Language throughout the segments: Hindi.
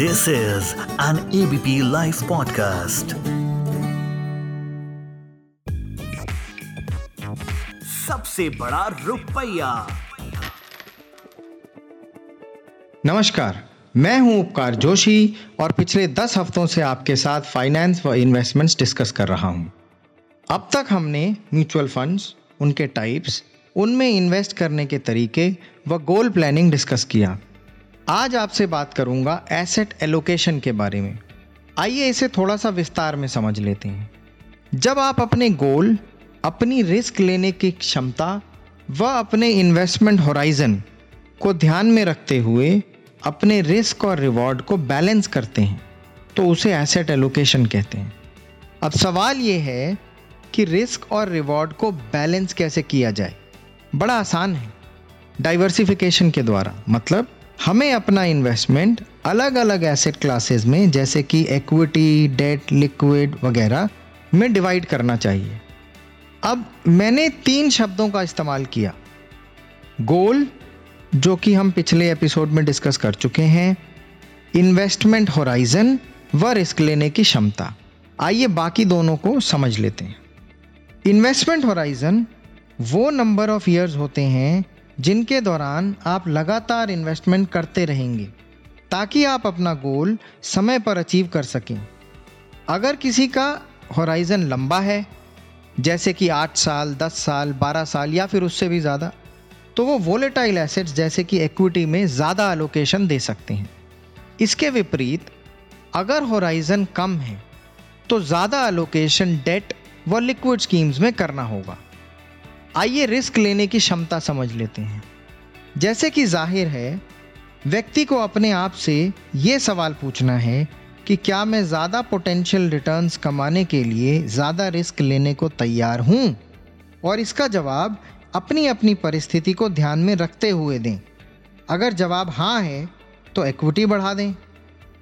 This is an ABP Life podcast. सबसे बड़ा रुपया। नमस्कार मैं हूँ उपकार जोशी और पिछले 10 हफ्तों से आपके साथ फाइनेंस व इन्वेस्टमेंट्स डिस्कस कर रहा हूँ। अब तक हमने म्यूचुअल फंड्स उनके टाइप्स उनमें इन्वेस्ट करने के तरीके व गोल प्लानिंग डिस्कस किया। आज आपसे बात करूँगा एसेट एलोकेशन के बारे में। आइए इसे थोड़ा सा विस्तार में समझ लेते हैं। जब आप अपने गोल अपनी रिस्क लेने की क्षमता व अपने इन्वेस्टमेंट होराइजन को ध्यान में रखते हुए अपने रिस्क और रिवॉर्ड को बैलेंस करते हैं तो उसे एसेट एलोकेशन कहते हैं। अब सवाल ये है कि रिस्क और रिवॉर्ड को बैलेंस कैसे किया जाए? बड़ा आसान है। डाइवर्सिफिकेशन के द्वारा। मतलब हमें अपना इन्वेस्टमेंट अलग अलग एसेट क्लासेस में, जैसे कि इक्विटी डेट लिक्विड वगैरह में डिवाइड करना चाहिए। अब मैंने तीन शब्दों का इस्तेमाल किया। गोल जो कि हम पिछले एपिसोड में डिस्कस कर चुके हैं। इन्वेस्टमेंट होराइजन व रिस्क लेने की क्षमता। आइए बाकी दोनों को समझ लेते हैं। इन्वेस्टमेंट होराइजन वो नंबर ऑफ़ ईयर्स होते हैं जिनके दौरान आप लगातार इन्वेस्टमेंट करते रहेंगे, ताकि आप अपना गोल समय पर अचीव कर सकें। अगर किसी का होराइज़न लंबा है, जैसे कि आठ साल, दस साल, बारह साल, या फिर उससे भी ज़्यादा तो वो वोलेटाइल एसेट्स जैसे कि इक्विटी में ज़्यादा अलोकेशन दे सकते हैं। इसके विपरीत, अगर होराइज़न कम है तो ज़्यादा अलोकेशन डेट व लिक्विड स्कीम्स में करना होगा। आइए रिस्क लेने की क्षमता समझ लेते हैं। जैसे कि ज़ाहिर है, व्यक्ति को अपने आप से ये सवाल पूछना है कि क्या मैं ज़्यादा पोटेंशियल रिटर्न्स कमाने के लिए ज़्यादा रिस्क लेने को तैयार हूँ? और इसका जवाब अपनी अपनी परिस्थिति को ध्यान में रखते हुए दें। अगर जवाब हाँ है तो इक्विटी बढ़ा दें।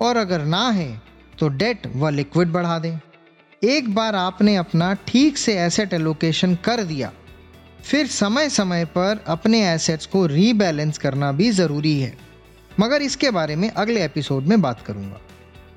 और अगर ना है तो डेट व लिक्विड बढ़ा दें। एक बार आपने अपना ठीक से एसेट एलोकेशन कर दिया फिर समय समय पर अपने एसेट्स को रीबैलेंस करना भी ज़रूरी है। मगर इसके बारे में अगले एपिसोड में बात करूँगा।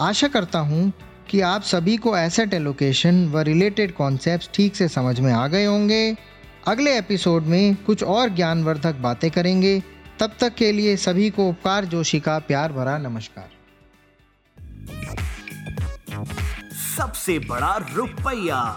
आशा करता हूँ कि आप सभी को एसेट एलोकेशन व रिलेटेड कॉन्सेप्ट्स ठीक से समझ में आ गए होंगे। अगले एपिसोड में कुछ और ज्ञानवर्धक बातें करेंगे। तब तक के लिए सभी को उपकार, जोशी का प्यार भरा नमस्कार। सबसे बड़ा रुपया।